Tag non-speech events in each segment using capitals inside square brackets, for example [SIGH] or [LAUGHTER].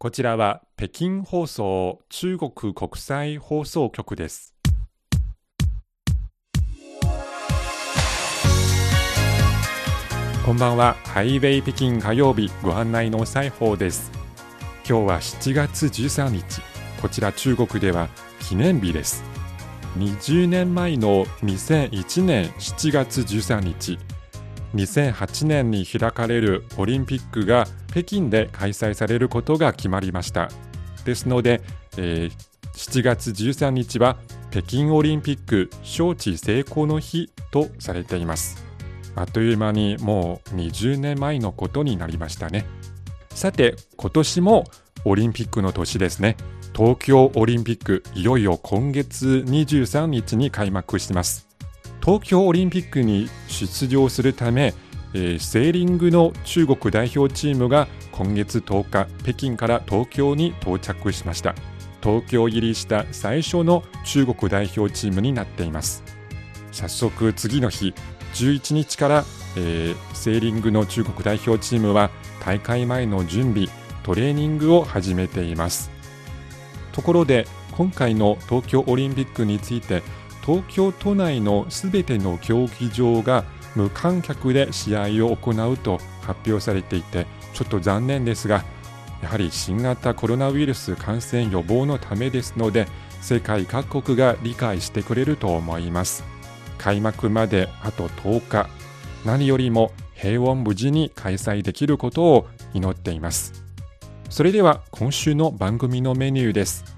こちらは北京放送中国国際放送局です。こんばんは、ハイウェイ北京火曜日ご案内の裁縫です。今日は7月13日、こちら中国では記念日です。20年前の2001年7月13日、2008年に開かれるオリンピックが北京で開催されることが決まりました。ですので、えー、7月13日は北京オリンピック招致成功の日とされています。あっという間にもう20年前のことになりましたね。さて今年もオリンピックの年ですね。東京オリンピックいよいよ今月23日に開幕します。東京オリンピックに出場するため、えー、セーリングの中国代表チームが今月10日北京から東京に到着しました。東京入りした最初の中国代表チームになっています。早速次の日11日から、えー、セーリングの中国代表チームは大会前の準備トレーニングを始めています。ところで今回の東京オリンピックについて東京都内のすべての競技場が無観客で試合を行うと発表されていてちょっと残念ですがやはり新型コロナウイルス感染予防のためですので世界各国が理解してくれると思います。開幕まであと10日。何よりも平穏無事に開催できることを祈っています。それでは今週の番組のメニューです。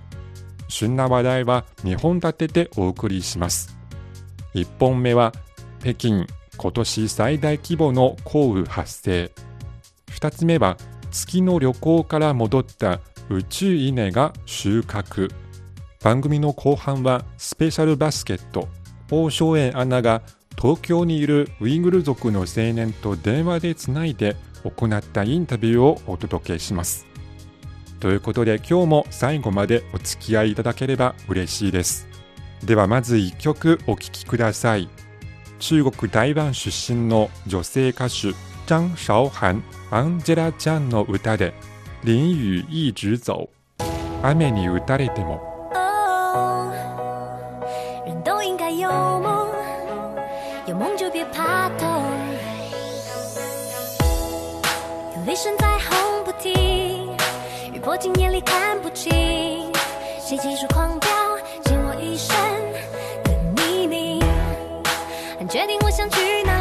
旬な話題は2本立ててお送りします。1本目は北京今年最大規模の降雨発生。2つ目は月の旅行から戻った宇宙稲が収穫。番組の後半はスペシャルバスケット。王正円アナが東京にいるウイグル族の青年と電話でつないで行ったインタビューをお届けします。ということで今日も最後までお付き合いいただければ嬉しいです。ではまず1曲お聴きください。中国台湾出身の女性歌手張韶涵アンジェラ・ちゃんの歌で「淋雨一直走」雨に打たれても。人都应该有梦，有梦就别怕痛，有雷声在轰不停。破镜眼里看不清，谁急速狂飙，溅我一生的泥泞。决定我想去哪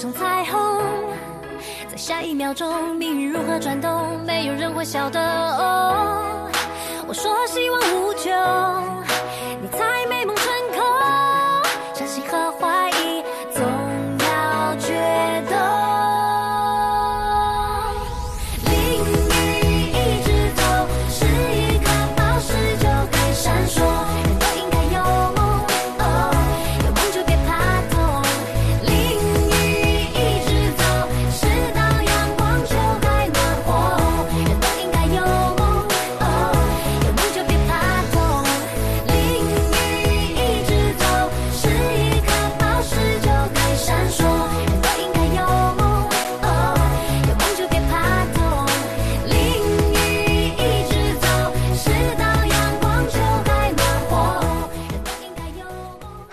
像彩虹，在下一秒钟命运如何转动，没有人会晓得。哦，我说希望无穷。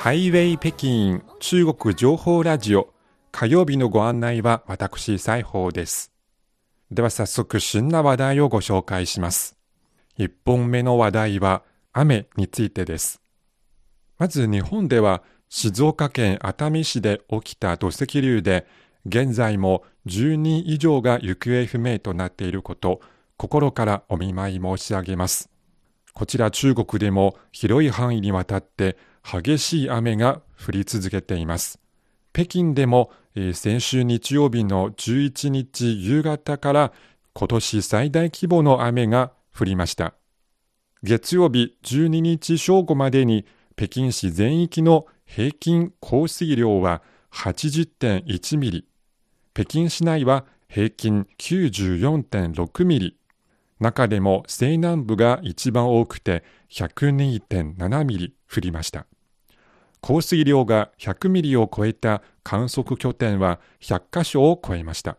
ハイウェイ北京中国情報ラジオ火曜日のご案内は私、西宝です。では早速、旬な話題をご紹介します。一本目の話題は、雨についてです。まず日本では、静岡県熱海市で起きた土石流で、現在も10人以上が行方不明となっていること、心からお見舞い申し上げます。こちら中国でも広い範囲にわたって激しい雨が降り続けています。北京でも、えー、先週日曜日の11日夕方から今年最大規模の雨が降りました。月曜日12日正午までに北京市全域の平均降水量は80.1ミリ、北京市内は平均94.6ミリ、中でも西南部が一番多くて102.7ミリ降りました。降水量が100ミリを超えた観測拠点は100カ所を超えました。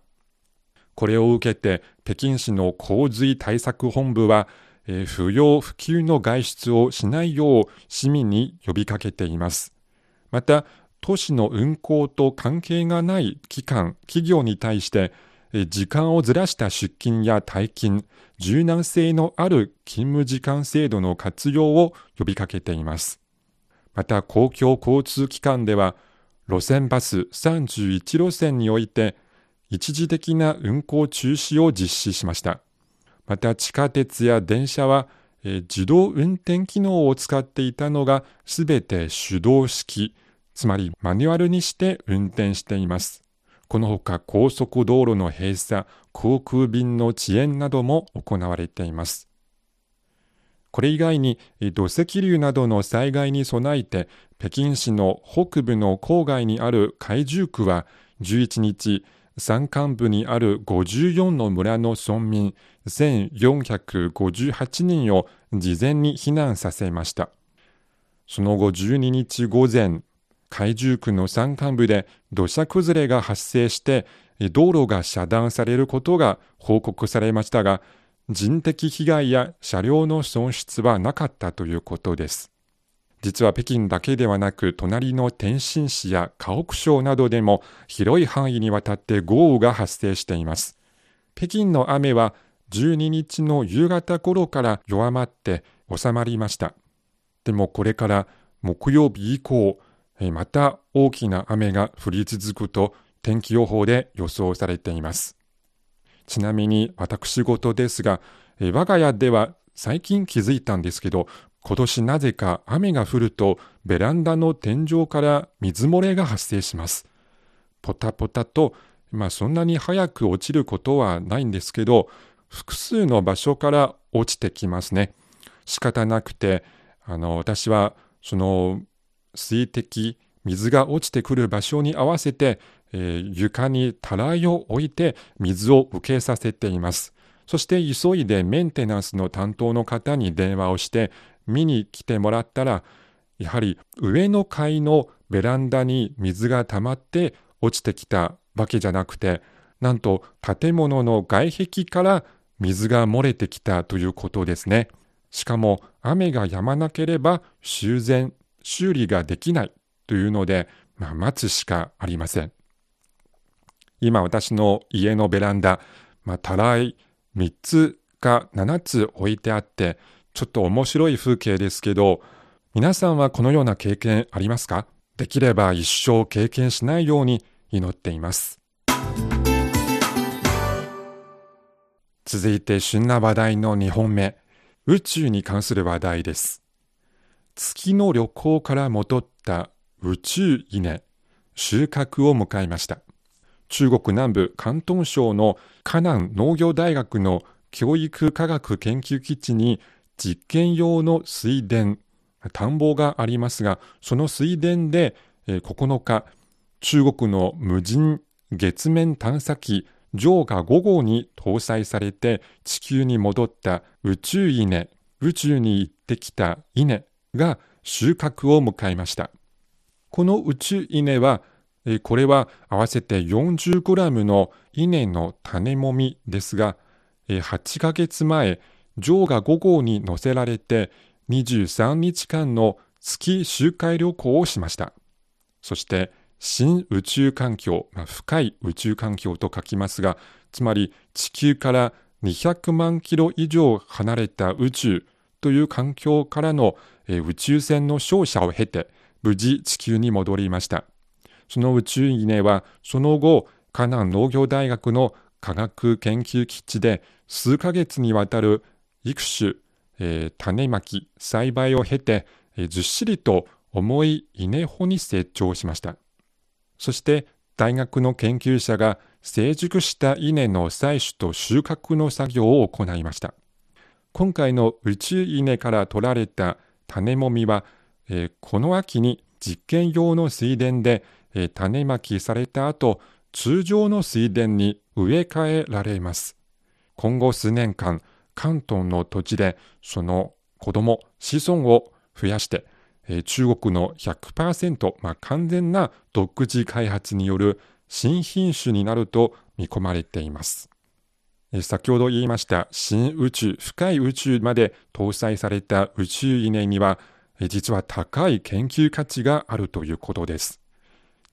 これを受けて北京市の洪水対策本部は、えー、不要不急の外出をしないよう市民に呼びかけています。また、都市の運行と関係がない機関、企業に対して、時間をずらした出勤や退勤、柔軟性のある勤務時間制度の活用を呼びかけています。また公共交通機関では路線バス31路線において一時的な運行中止を実施しました。また地下鉄や電車は、え自動運転機能を使っていたのがすべて手動式、つまりマニュアルにして運転しています。このほか高速道路の閉鎖、航空便の遅延なども行われています。これ以外に土石流などの災害に備えて北京市の北部の郊外にある海中区は11日山間部にある54の村の村民1458人を事前に避難させました。その後12日午前、海中区の山間部で土砂崩れが発生して道路が遮断されることが報告されましたが、人的被害や車両の損失はなかったということです。実は北京だけではなく、隣の天津市や河北省などでも広い範囲にわたって豪雨が発生しています。北京の雨は12日の夕方頃から弱まって収まりました。でもこれから木曜日以降、また大きな雨が降り続くと天気予報で予想されています。ちなみに私事ですが、え我が家では最近気づいたんですけど、今年なぜか雨が降るとベランダの天井から水漏れが発生します。ポタポタと、まあそんなに早く落ちることはないんですけど、複数の場所から落ちてきますね。仕方なくて、あの、私はその水滴、水が落ちてくる場所に合わせて、えー、床にたらいを置いて水を受けさせています。そして急いでメンテナンスの担当の方に電話をして見に来てもらったら、やはり上の階のベランダに水が溜まって落ちてきたわけじゃなくて、なんと建物の外壁から水が漏れてきたということですね。しかも雨が止まなければ修繕、修理ができないというので、まあ、待つしかありません。今私の家のベランダ、まあ、たらい3つか7つ置いてあって、ちょっと面白い風景ですけど、皆さんはこのような経験ありますか？できれば一生経験しないように祈っています。続いて旬な話題の2本目、宇宙に関する話題です。月の旅行から戻った宇宙稲、収穫を迎えました。中国南部広東省の河南農業大学の教育科学研究基地に実験用の水田、田んぼがありますが、その水田で9日、中国の無人月面探査機ジョーが5号に搭載されて地球に戻った宇宙稲、宇宙に行ってきた稲が収穫を迎えました。この宇宙稲はこれは合わせて 40g の稲の種もみですが、8ヶ月前、ジョーが5号に乗せられて23日間の月周回旅行をしました。そして、新宇宙環境、まあ、深い宇宙環境と書きますが、つまり地球から200万キロ以上離れた宇宙という環境からの、宇宙船の照射を経て、無事地球に戻りました。その宇宙稲は、その後、河南農業大学の科学研究基地で数ヶ月にわたる育種、えー、種まき、栽培を経て、えー、ずっしりと重い稲穂に成長しました。そして大学の研究者が成熟した稲の採取と収穫の作業を行いました。今回の宇宙稲から取られた種もみは、えー、この秋に実験用の水田で、えー、種まきされた後、通常の水田に植え替えられます。今後数年間、関東の土地でその子供、子孫を増やして、えー、中国の100%、まあ、完全な独自開発による新品種になると見込まれています。えー、先ほど言いました新宇宙、深い宇宙まで搭載された宇宙稲には、実は高い研究価値があるということです。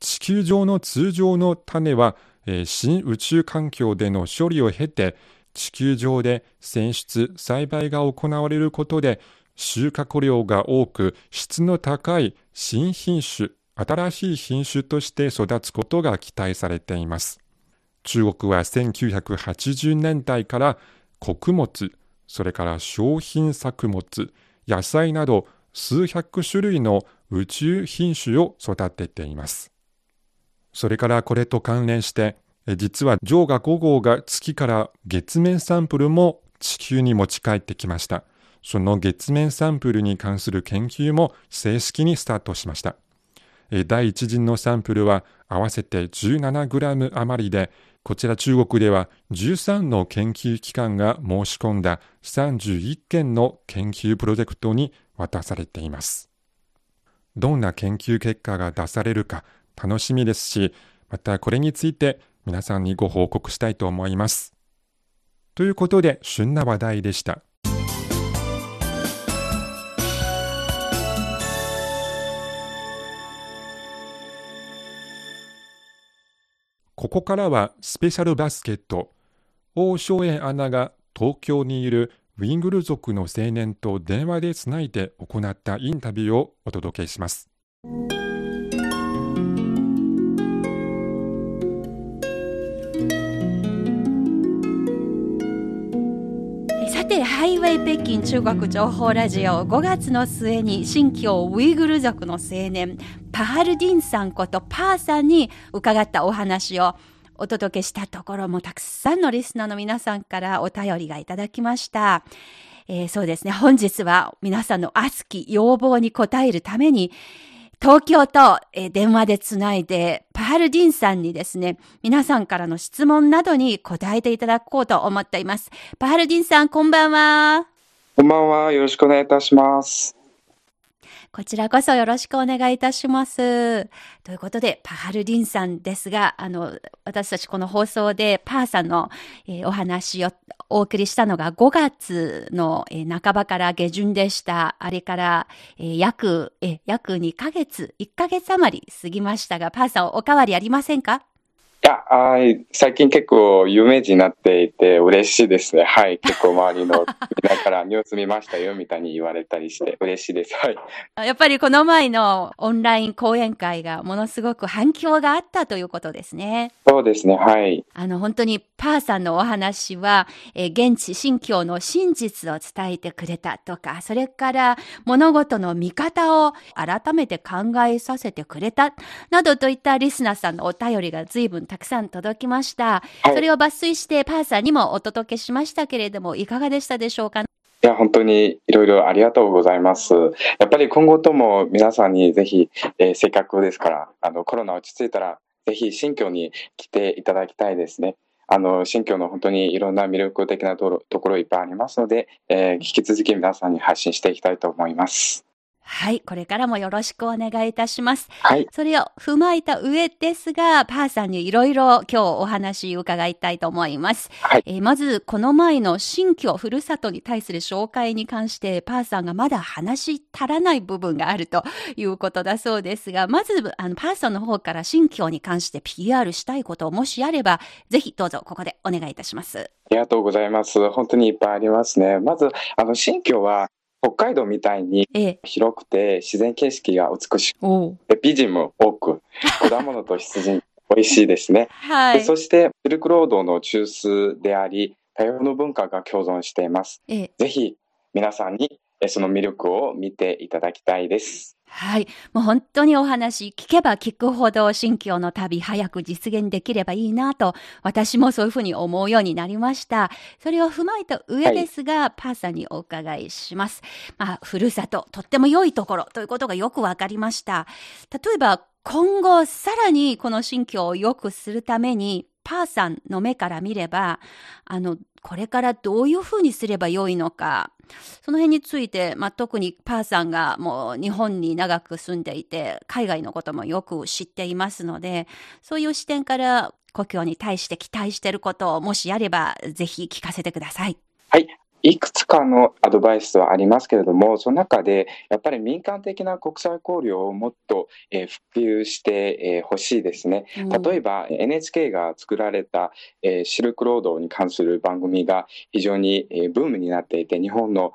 地球上の通常の種は、えー、新宇宙環境での処理を経て、地球上で選出、栽培が行われることで、収穫量が多く質の高い新品種、新しい品種として育つことが期待されています。中国は1980年代から穀物、それから商品作物、野菜など数百種類の宇宙品種を育てています。それからこれと関連して、実はジョーガ5号が月から月面サンプルも地球に持ち帰ってきました。その月面サンプルに関する研究も正式にスタートしました。第一陣のサンプルは合わせて17グラム余りで、こちら中国では13の研究機関が申し込んだ31件の研究プロジェクトに渡されています。どんな研究結果が出されるか楽しみですし、またこれについて皆さんにご報告したいと思います。ということで、旬な話題でした。ここからはスペシャルバスケット。王正円アナが東京にいるウィングル族の青年と電話でつないで行ったインタビューをお届けします。北京中国情報ラジオ5月の末に新疆ウイグル族の青年パハルディンさんことパーさんに伺ったお話をお届けしたところもたくさんのリスナーの皆さんからお便りがいただきました。えー、そうですね。本日は皆さんの熱き要望に応えるために、東京と、えー、電話でつないで、パハルディンさんにですね、皆さんからの質問などに答えていただこうと思っています。パハルディンさん、こんばんは。こんばんは。よろしくお願いいたします。こちらこそよろしくお願いいたします。ということで、パハルディンさんですが、あの、私たちこの放送でパーさんの、えー、お話をお送りしたのが5月の、えー、半ばから下旬でした。あれから、えー、約、え約2ヶ月、1ヶ月余り過ぎましたが、パーさんおかわりありませんか？や、はい、最近結構有名人になっていて嬉しいですね。はい、結構周りの [LAUGHS] みんなからニュース見ましたよみたいに言われたりして嬉しいです。はい。やっぱりこの前のオンライン講演会がものすごく反響があったということですね。そうですね、はい。あの、本当にパーさんのお話は、えー、現地新疆の真実を伝えてくれたとか、それから物事の見方を改めて考えさせてくれた、などといったリスナーさんのお便りが随分たくさん届きました。はい、それを抜粋してパーサーにもお届けしましたけれども、いかがでしたでしょうか？いや、本当にいろいろありがとうございます。やっぱり今後とも皆さんにぜひ、えー、せっかくですから、あの、コロナ落ち着いたら、ぜひ新居に来ていただきたいですね。あの、新居の本当にいろんな魅力的なところいっぱいありますので、えー、引き続き皆さんに発信していきたいと思います。はい、これからもよろしくお願いいたします。はい。それを踏まえた上ですが、パーさんにいろいろ今日お話伺いたいと思います。はい。えー、まず、この前の新居、ふるさとに対する紹介に関して、パーさんがまだ話し足らない部分があるということだそうですが、まず、あの、パーさんの方から新居に関して PR したいことをもしあれば、ぜひどうぞここでお願いいたします。ありがとうございます。本当にいっぱいありますね。まず、あの、新居は、北海道みたいに広くて自然景色が美しく、で美人も多く、[LAUGHS] 果物と羊美味しいですね。はい、そしてシルクロードの中枢であり、多様な文化が共存しています。ぜひ皆さんにその魅力を見ていただきたいです。はい。もう本当にお話聞けば聞くほど新疆の旅早く実現できればいいなと、私もそういうふうに思うようになりました。それを踏まえた上ですが、はい、パーさんにお伺いします。まあ、ふるさと、とっても良いところということがよくわかりました。例えば、今後さらにこの新疆を良くするために、パーさんの目から見れば、あの、これからどういうふうにすればよいのか、その辺について、まあ、特にパーさんがもう日本に長く住んでいて、海外のこともよく知っていますので、そういう視点から故郷に対して期待していることをもしあれば、ぜひ聞かせてください。はい。いくつかのアドバイスはありますけれども、その中でやっぱり民間的な国際交流をもっと、え普及してほ、えしいですね。例えば NHK が作られた、えシルクロードに関する番組が非常に、えブームになっていて、日本の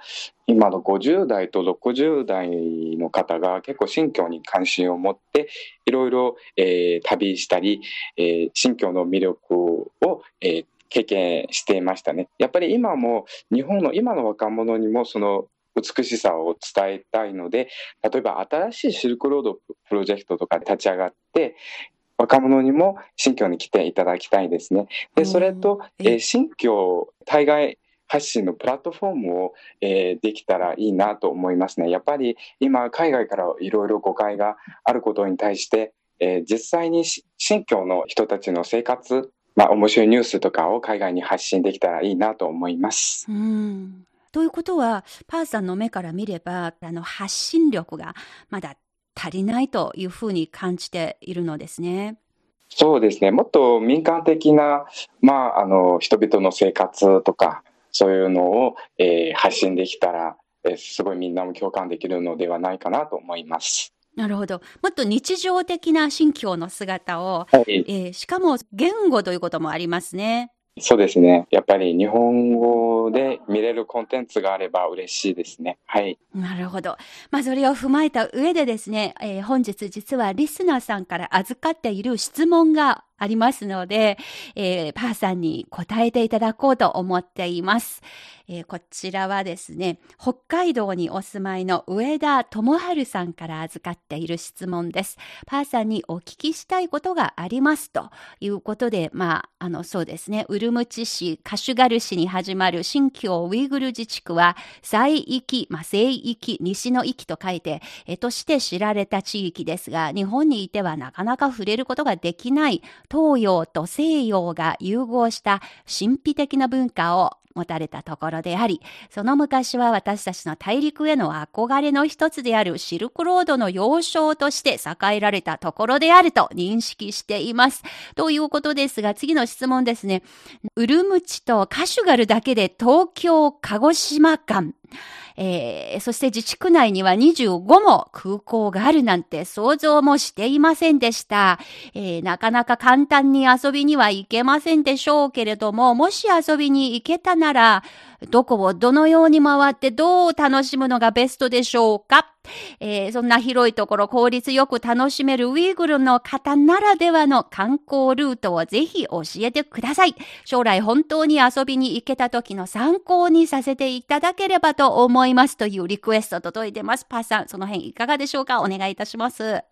今の50代と60代の方が結構新疆に関心を持っていろいろ、え旅したり、え新疆の魅力を、え経験していましたね。やっぱり今も日本の今の若者にもその美しさを伝えたいので、例えば新しいシルクロードプロジェクトとか立ち上がって、若者にも新疆に来ていただきたいですね。で、それと、えー、新疆対外発信のプラットフォームを、えー、できたらいいなと思いますね。やっぱり今海外からいろいろ誤解があることに対して、えー、実際に新疆の人たちの生活まあ、面白いニュースとかを海外に発信できたらいいなと思います。うんということは、パーさんの目から見れば、あの、発信力がまだ足りないというふうに感じているのですね。そうですね。もっと民間的な、まあ、あの、人々の生活とか、そういうのを、えー、発信できたら、えー、すごいみんなも共感できるのではないかなと思います。なるほど。もっと日常的な新疆の姿を、はい、えー、しかも言語ということもありますね。そうですね。やっぱり日本語で見れるコンテンツがあれば嬉しいですね。はい。なるほど。まあ、それを踏まえた上でですね、えー、本日実はリスナーさんから預かっている質問がありますので、えー、パーさんに答えていただこうと思っています。えー、こちらはですね、北海道にお住まいの上田智春さんから預かっている質問です。パーさんにお聞きしたいことがありますということで、まあ、あの、そうですね、ウルムチ市、カシュガル市に始まる新疆ウイグル自治区は、西域、まあ、西域、西の域と書いて、えとして知られた地域ですが、日本にいてはなかなか触れることができない東洋と西洋が融合した神秘的な文化を持たれたところであり、その昔は私たちの大陸への憧れの一つであるシルクロードの要衝として栄えられたところであると認識しています。ということですが、次の質問ですね。ウルムチとカシュガルだけで東京、鹿児島間、えー、そして自治区内には25も空港があるなんて想像もしていませんでした。えー、なかなか簡単に遊びには行けませんでしょうけれども、もし遊びに行けたなら、どこをどのように回ってどう楽しむのがベストでしょうか？えー、そんな広いところ効率よく楽しめるウィーグルの方ならではの観光ルートをぜひ教えてください。将来本当に遊びに行けた時の参考にさせていただければと思いますというリクエスト届いてます。パーさん、その辺いかがでしょうか？お願いいたします。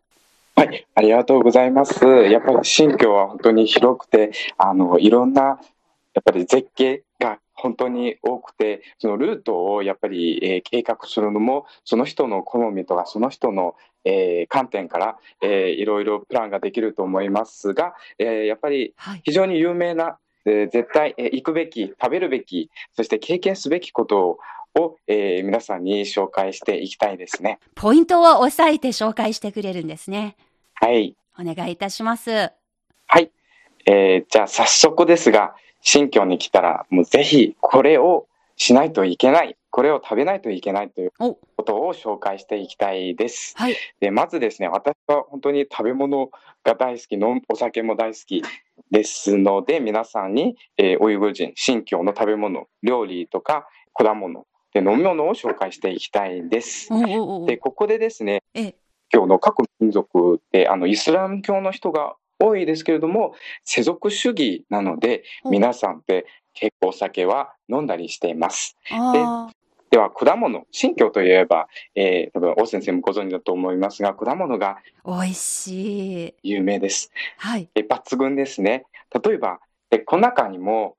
はい、ありがとうございます。やっぱり新居は本当に広くて、あの、いろんな、やっぱり絶景が本当に多くて、そのルートをやっぱり、えー、計画するのも、その人の好みとか、その人の、えー、観点から、えー、いろいろプランができると思いますが、えー、やっぱり非常に有名な、はい、えー、絶対、えー、行くべき、食べるべき、そして経験すべきことを、えー皆さんに紹介していきたいですね。ポイントを押さえて紹介してくれるんですね。はい。お願いいたします。はい。えーじゃあ早速ですが、新居に来たら、もうぜひこれをしないといけない。これを食べないといけないというお、ことを紹介していきたいです。はい。で、まずですね、私は本当に食べ物が大好き、飲むお酒も大好きですので、皆さんに、えーウイグル人、新疆の食べ物、料理とか果物、で飲み物を紹介していきたいです。で、ここでですね、ええ、今日の各民族ってあのイスラム教の人が多いですけれども世俗主義なのでうん。皆さんって結構お酒は飲んだりしています。あでは果物新疆といえば、えー、多分王先生もご存知だと思いますが果物があ、美味しい。有名です。はい。え抜群ですね。例えばでこの中にも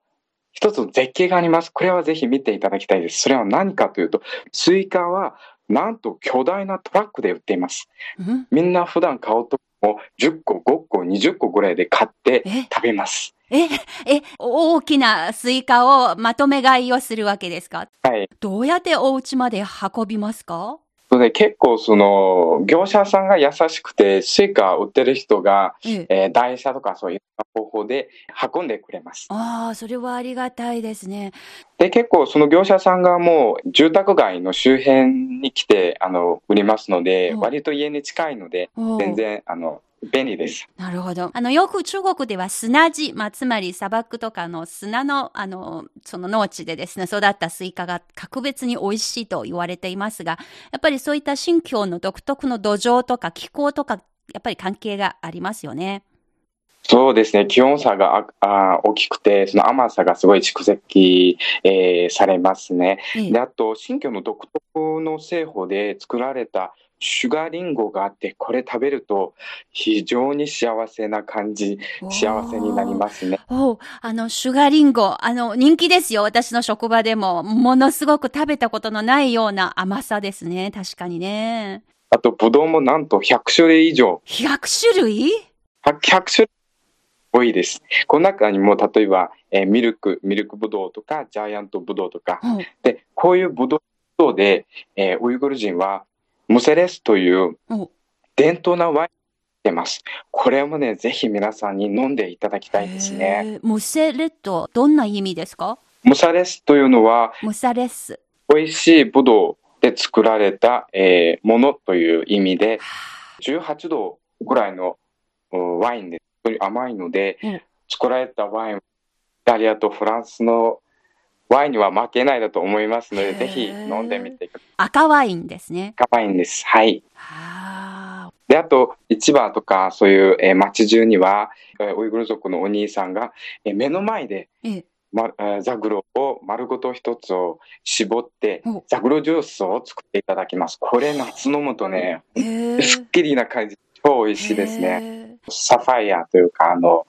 一つ絶景があります。これはぜひ見ていただきたいです。それは何かというとスイカはなんと巨大なトラックで売っています。うん。みんな普段買うとも10個、5個、20個ぐらいで買ってえ？食べます。え、[LAUGHS] え、大きなスイカをまとめ買いをするわけですか？はい。どうやってお家まで運びますか？結構その業者さんが優しくて、スイカ売ってる人が、ええ。えー台車とかそういう方法で運んでくれます。ああ、それはありがたいですね。で、結構その業者さんがもう住宅街の周辺に来て、あの、売りますので、うん割と家に近いので、全然、あの、便利です。なるほど。あの、よく中国では砂地、まあ、つまり砂漠とかの砂の、あの、その農地でですね、育ったスイカが格別に美味しいと言われていますが、やっぱりそういった新疆の独特の土壌とか気候とか、やっぱり関係がありますよね。そうですね、気温差がああ大きくて、その甘さがすごい蓄積、えーされますね。ええで、あと、新疆の独特の製法で作られたシュガーリンゴがあって、これ食べると非常に幸せな感じ、幸せになりますね。おうあの、シュガーリンゴ、あの、人気ですよ。私の職場でも。ものすごく食べたことのないような甘さですね。確かにね。あと、ブドウもなんと100種類以上、100種類？100 100種類多いです。この中にも、例えば、えーミルク、ミルクブドウとか、ジャイアントブドウとか、うんで、こういうブドウで、えーウイグル人は、ムセレスというお伝統なワインてます。これもね、ぜひ皆さんに飲んでいただきたいですね。ムセレット、どんな意味ですか？ムサレスというのは、ムサレス。美味しいブドウで作られた、えーものという意味で、18度ぐらいのうんワインで、甘いので、うん作られたワイン、イタリアとフランスのワインには負けないだと思いますので、ぜひ飲んでみてください。赤ワインですね。赤ワインです。はい。あで、あと、市場とか、そういう、えー街中には、えーウイグル族のお兄さんが、えー目の前で、ーええまえーザグロを丸ごと一つを絞ってお、ザグロジュースを作っていただきます。これ、夏飲むとね、すっきりな感じ、超美味しいですね。ね。サファイアというか、あの、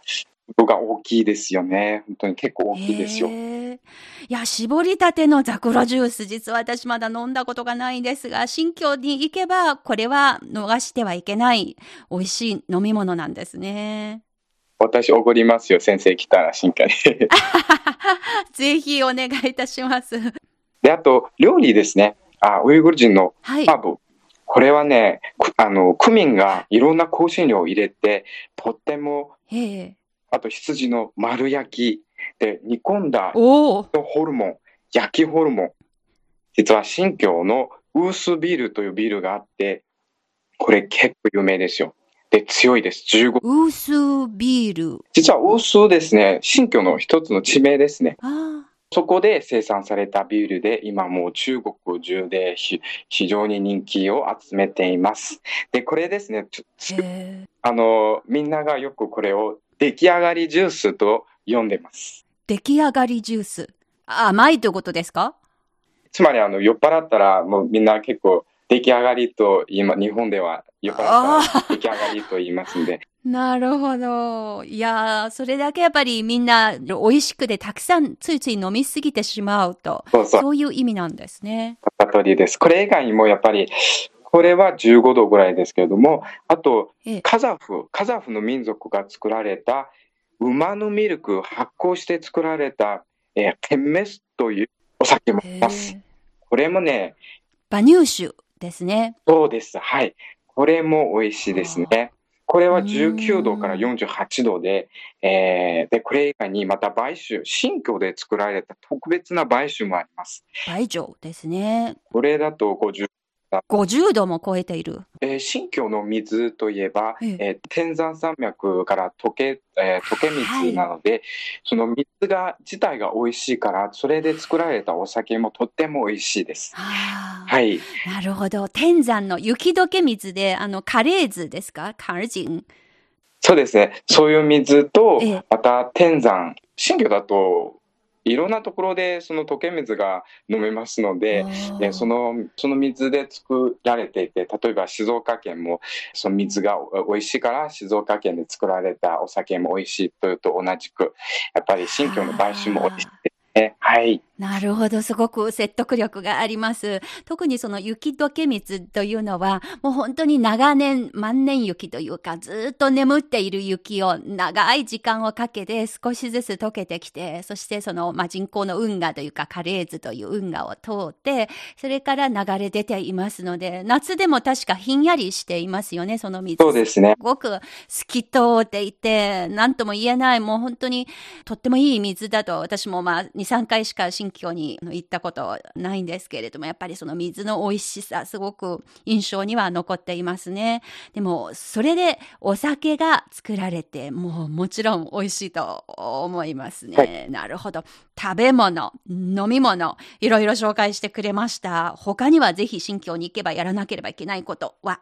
部が大きいですよね。本当に結構大きいですよ。へーいや、絞りたてのザクロジュース、実は私まだ飲んだことがないんですが、新疆に行けば、これは逃してはいけない美味しい飲み物なんですね。私、おごりますよ、先生来たら、新居に。[LAUGHS] ぜひお願いいたします。で、あと、料理ですね。あ、ウイグル人のはい。ハーブ。これはね、くあの、クミンがいろんな香辛料を入れて、とっても、ええあと羊の丸焼きで煮込んだ。ホルモン、焼きホルモン。実は新疆のウースビールというビールがあって、これ結構有名ですよ。で、強いです。15。ウースビール。実はウースですね、新疆の一つの地名ですね。あそこで生産されたビールで、今もう中国中でひ非常に人気を集めています。で、これですね。あの、みんながよくこれを出来上がりジュースと呼んでます。出来上がりジュース。あ甘いということですか？つまり、あの、酔っ払ったら、もうみんな結構出来上がりと今、日本では酔っ払あったら出来上がりと言いますんで、なるほど。いやー、それだけやっぱりみんな美味しくてたくさんついつい飲みすぎてしまうと、そうそう、そういう意味なんですね。た通りです。これ以外にもやっぱり、これは15度ぐらいですけれども、あと、ええカザフ、カザフの民族が作られた馬のミルク発酵して作られた、えー、ケンメスというお酒もあります。へこれもね、馬乳酒ですね。そうです。はい。これも美味しいですね。これは19度からうん48度で、えーで、これ以外にまた梅酒、新居で作られた特別な梅酒もあります。梅酒ですね。これだと50、50度も超えている。えー新居の水といえば、えええー天山山脈から溶け、えー溶け水なので、その水が自体が美味しいから、それで作られたお酒もとっても美味しいです。はい。なるほど。天山の雪解け水で、あの、カレーズですか？カルジン？そうですね。そういう水とええ、また天山、新居だといろんなところでその溶け水が飲めますので、でそのその水で作られていて、例えば静岡県もその水がお美味しいから静岡県で作られたお酒も美味しいというと同じく、やっぱり新居の買収も美味しいね。はい。なるほど、すごく説得力があります。特にその雪解け水というのは、もう本当に長年、万年雪というか、ずっと眠っている雪を長い時間をかけて少しずつ溶けてきて、そしてその、まあ、人工の運河というか、カレーズという運河を通って、それから流れ出ていますので、夏でも確かひんやりしていますよね、その水。そうですね。すごく透き通っていて、何とも言えない、もう本当にとってもいい水だと、私もまあ2、3回しか新疆に行ったことないんですけれども、やっぱりその水の美味しさ、すごく印象には残っていますね。でも、それでお酒が作られて、もうもちろん美味しいと思いますね。はなるほど。食べ物、飲み物、いろいろ紹介してくれました。他にはぜひ新疆に行けばやらなければいけないことは？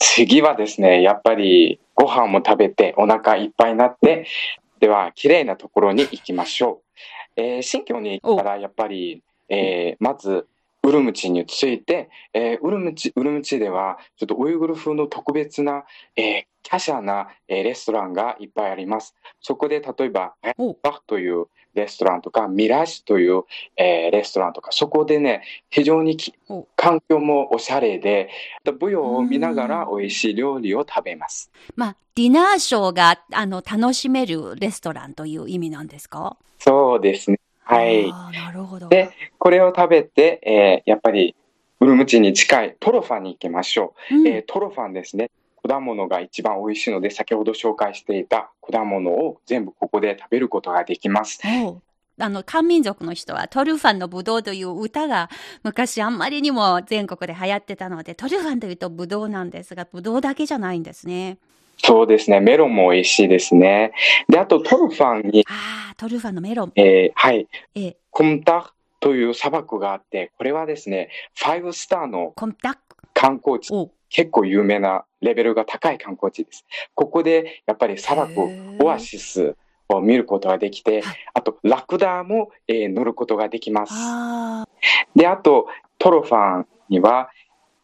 次はですね、やっぱりご飯も食べてお腹いっぱいになって、では、綺麗なところに行きましょう。えー新疆に行ったら、やっぱり、えーまず、ウルムチについて、えーウルムチ、ウルムチでは、ちょっとウイグル風の特別な、えー、華奢な、えーレストランがいっぱいあります。そこで、例えば、おバというレストランとか、ミラージュという、えーレストランとか、そこでね、非常に環境もおしゃれで、舞踊を見ながら美味しい料理を食べます。まあ、ディナーショーがあの楽しめるレストランという意味なんですか？そうですね。はい。なるほど。でこれを食べて、えーやっぱりウルムチに近いトロファンに行きましょう。うんえートロファンですね。果物が一番美味しいので、先ほど紹介していた果物を全部ここで食べることができます。あの、漢民族の人はトルファンのブドウという歌が昔あんまりにも全国で流行ってたので、トルファンというとブドウなんですが、ブドウだけじゃないんですね。そうですね。メロンも美味しいですね。で、あとトロファンに、ああ、トルファンのメロン。えーはい、えー、コムタという砂漠があって、これはですね、ファイブスターのコンタック。観光地結構有名なレベルが高い観光地です。ここでやっぱり砂漠オアシスを見ることができてはい、あとラクダも、えー乗ることができます。で、あとトロファンには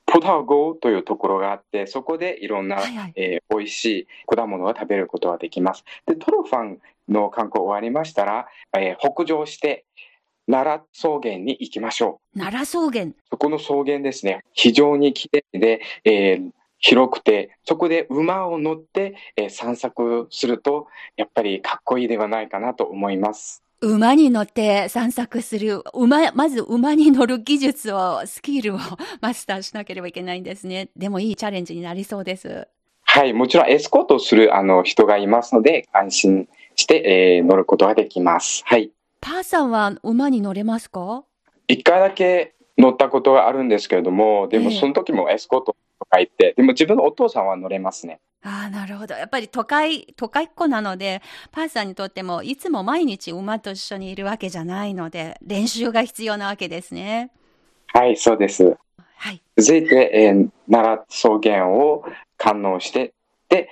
ポタゴというところがあって、そこでいろんな、はいはい。えー美味しい果物を食べることができます。で、トロファンの観光終わりましたら、えー北上して奈良草原に行きましょう。奈良草原。そこの草原ですね、非常に綺麗で、えー広くて、そこで馬を乗って、えー散策すると、やっぱりかっこいいではないかなと思います。馬に乗って散策する。馬、まず馬に乗る技術を、スキルをマスターしなければいけないんですね。でもいいチャレンジになりそうです。はい、もちろんエスコートするあの人がいますので、安心して、えー乗ることができます。はい。パーさんは馬に乗れますか？一回だけ乗ったことがあるんですけれども、でもええその時もエスコートとか言って、でも自分のお父さんは乗れますね。ああ、なるほど。やっぱり都会、都会っ子なので、パーさんにとっても、いつも毎日馬と一緒にいるわけじゃないので、練習が必要なわけですね。はい、そうです。はい。続いて、えー奈良草原を観音して、で、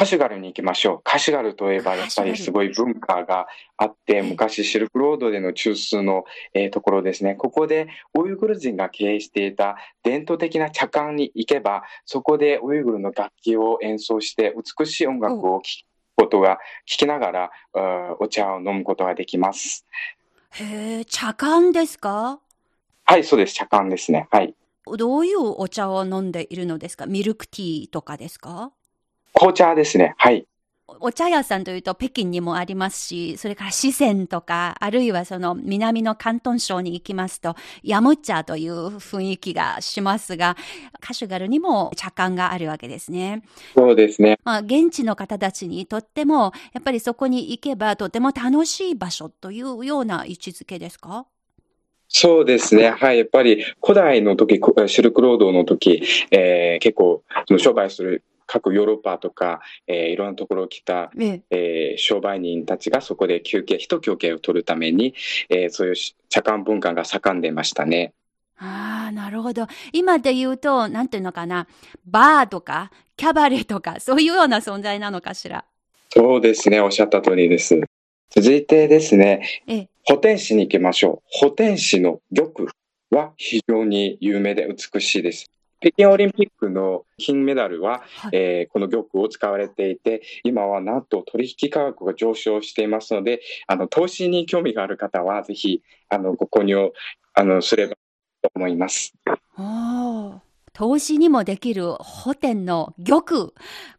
カシュガルに行きましょう。カシュガルといえばやっぱりすごい文化があって、昔シルクロードでの中枢の、えーところですね。ここでウイグル人が経営していた伝統的な茶館に行けば、そこでウイグルの楽器を演奏して美しい音楽を聴くことが、聴きながら、うんお茶を飲むことができます。へえ、茶館ですか？はい、そうです。茶館ですね。はい。どういうお茶を飲んでいるのですか？ミルクティーとかですか？紅茶ですね。はい。お茶屋さんというと北京にもありますし、それから四川とか、あるいはその南の広東省に行きますと、ヤム茶という雰囲気がしますが、カシュガルにも茶館があるわけですね。そうですね。まあ、現地の方たちにとっても、やっぱりそこに行けばとても楽しい場所というような位置づけですか？そうですね。はい。やっぱり古代の時、シルクロードの時、えー、結構商売する各ヨーロッパとか、えー、いろんなところ来た、ええー、商売人たちがそこで休憩、一休憩を取るために、えー、そういう茶館文化が盛んでましたね。ああ、なるほど。今で言うと、なんていうのかな、バーとか、キャバレーとか、そういうような存在なのかしら？そうですね。おっしゃった通りです。続いてですね、え補天市に行きましょう。補天市の玉は非常に有名で美しいです。北京オリンピックの金メダルは、はい、えー、この玉を使われていて、今はなんと取引価格が上昇していますので、あの投資に興味がある方は、ぜひあのご購入をあのすればと思います。投資にもできる補填の玉。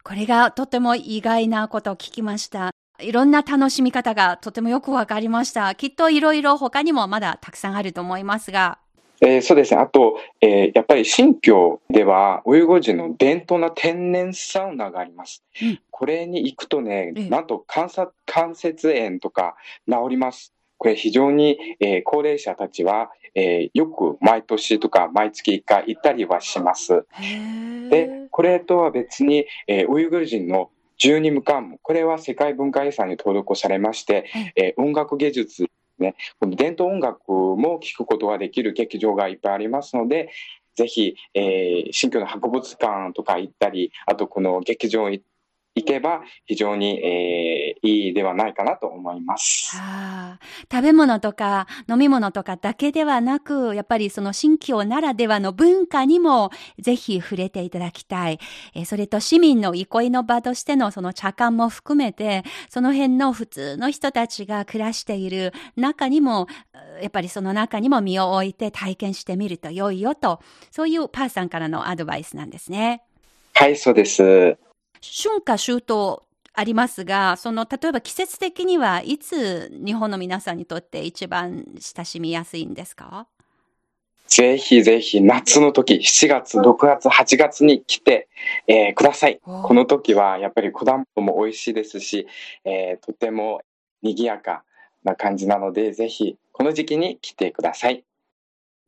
これがとても意外なことを聞きました。いろんな楽しみ方がとてもよくわかりました。きっといろいろ他にもまだたくさんあると思いますが。えー、そうですね。あと、えー、やっぱり新疆では、ウイグル人の伝統な天然サウナがあります。うん、これに行くとね、なんと関関節炎とか治ります。これ非常に、えー、高齢者たちは、えー、よく毎年とか毎月1回行ったりはします。で、これとは別に、えー、ウイグル人の十二無冠これは世界文化遺産に登録されまして、えー、音楽芸術ね、伝統音楽も聴くことができる劇場がいっぱいありますので、ぜひ、えー、新居の博物館とか行ったり、あとこの劇場行けば非常に、えー、ではないかなと思います。はあ、食べ物とか飲み物とかだけではなく、やっぱりその新疆ならではの文化にもぜひ触れていただきたい。えー、それと市民の憩いの場としてのその茶館も含めて、その辺の普通の人たちが暮らしている中にも、やっぱりその中にも身を置いて体験してみると良いよと、そういうパーさんからのアドバイスなんですね。はい、そうです。春夏秋冬ありますが、その、例えば季節的にはいつ日本の皆さんにとって一番親しみやすいんですか？ぜひぜひ夏の時、7月、6月、8月に来て、えー、ください。この時はやっぱり果物も美味しいですし、えー、とても賑やかな感じなので、ぜひこの時期に来てください。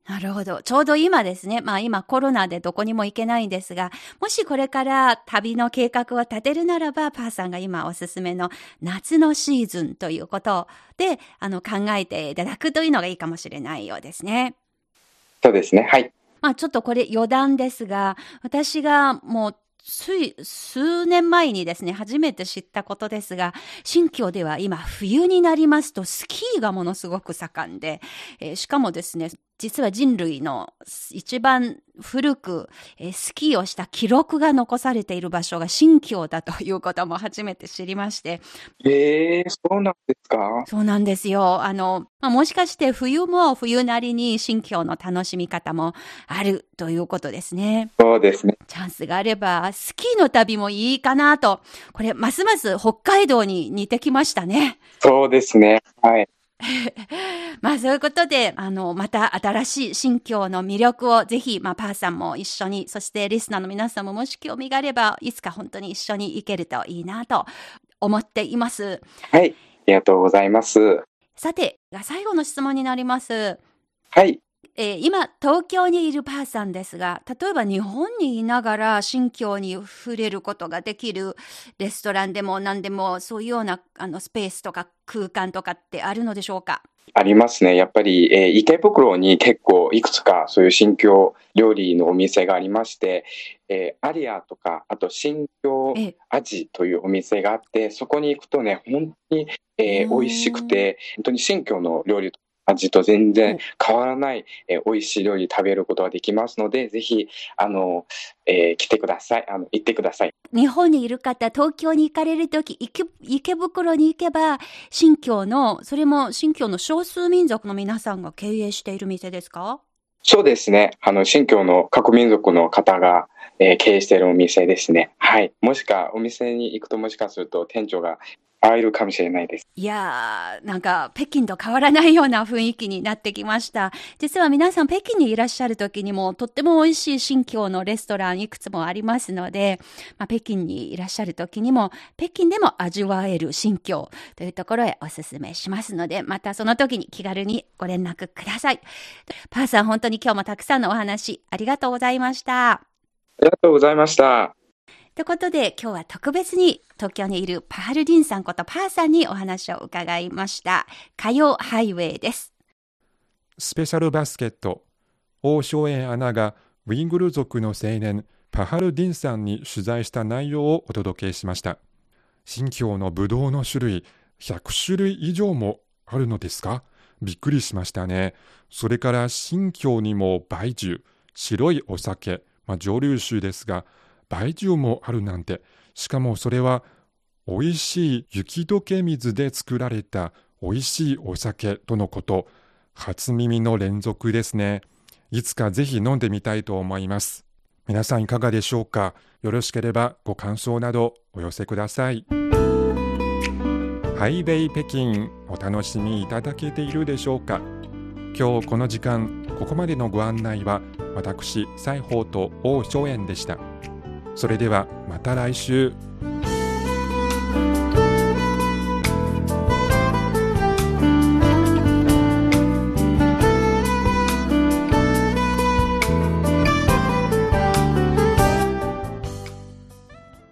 なるほど。ちょうど今ですね。まあ今コロナでどこにも行けないんですが、もしこれから旅の計画を立てるならば、パーさんが今おすすめの夏のシーズンということで、あの考えていただくというのがいいかもしれないようですね。そうですね。はい。まあちょっとこれ余談ですが、私がもう数年前にですね、初めて知ったことですが、新疆では今冬になりますとスキーがものすごく盛んで、えー、しかもですね、実は人類の一番古く、えー、スキーをした記録が残されている場所が新疆だということも初めて知りまして。ええー、そうなんですか？そうなんですよ。あの、まあ、もしかして冬も冬なりに新疆の楽しみ方もあるということですね。そうですね。チャンスがあれば、スキーの旅もいいかなと。これ、ますます北海道に似てきましたね。そうですね。はい。[LAUGHS] まあそういうことで、あの、また新しい新疆の魅力をぜひ、まあパーさんも一緒に、そしてリスナーの皆さんももし興味があれば、いつか本当に一緒に行けるといいなと思っています。はい、ありがとうございます。さて、最後の質問になります。はい。えー、今、東京にいるパーさんですが、例えば日本にいながら新疆に触れることができるレストランでも何でもそういうようなあのスペースとか空間とかってあるのでしょうか？ありますね。やっぱり、えー、池袋に結構いくつかそういう新疆料理のお店がありまして、えー、アリアとか、あと新疆アジというお店があって、そこに行くとね、本当に、えー、美味しくて、本当に新疆の料理と味と全然変わらない、えー、美味しい料理食べることができますので、ぜひ、あの、えー、来てください。あの、行ってください。日本にいる方、東京に行かれるとき、池池袋に行けば、新疆の、それも新疆の少数民族の皆さんが経営している店ですか？そうですね。あの、新疆の各民族の方が、え経営しているお店ですね。はい。もしか、お店に行くともしかすると店長が会えるかもしれないです。いやー、なんか北京と変わらないような雰囲気になってきました。実は皆さん北京にいらっしゃる時にもとっても美味しい新疆のレストランいくつもありますので、まあ、北京にいらっしゃる時にも北京でも味わえる新疆というところへおすすめしますので、またその時に気軽にご連絡ください。パーさん本当に今日もたくさんのお話ありがとうございました。ありがとうございました。ということで今日は特別に東京にいるパールディンさんことパーさんにお話を伺いました。火曜ハイウェイです。スペシャルバスケット王正円アナがウイグル族の青年パハルディンさんに取材した内容をお届けしました新疆のブドウの種類100種類以上もあるのですか？びっくりしましたねそれから新疆にも梅酒白いお酒、まあ、蒸留酒ですが梅酒もあるなんてしかもそれは美味しい雪解け水で作られた美味しいお酒とのこと初耳の連続ですね。いつかぜひ飲んでみたいと思います。皆さんいかがでしょうか？よろしければご感想などお寄せください。ハイウェイ北京お楽しみいただけているでしょうか？今日この時間ここまでのご案内は私西宝と王昭円でした。それではまた来週。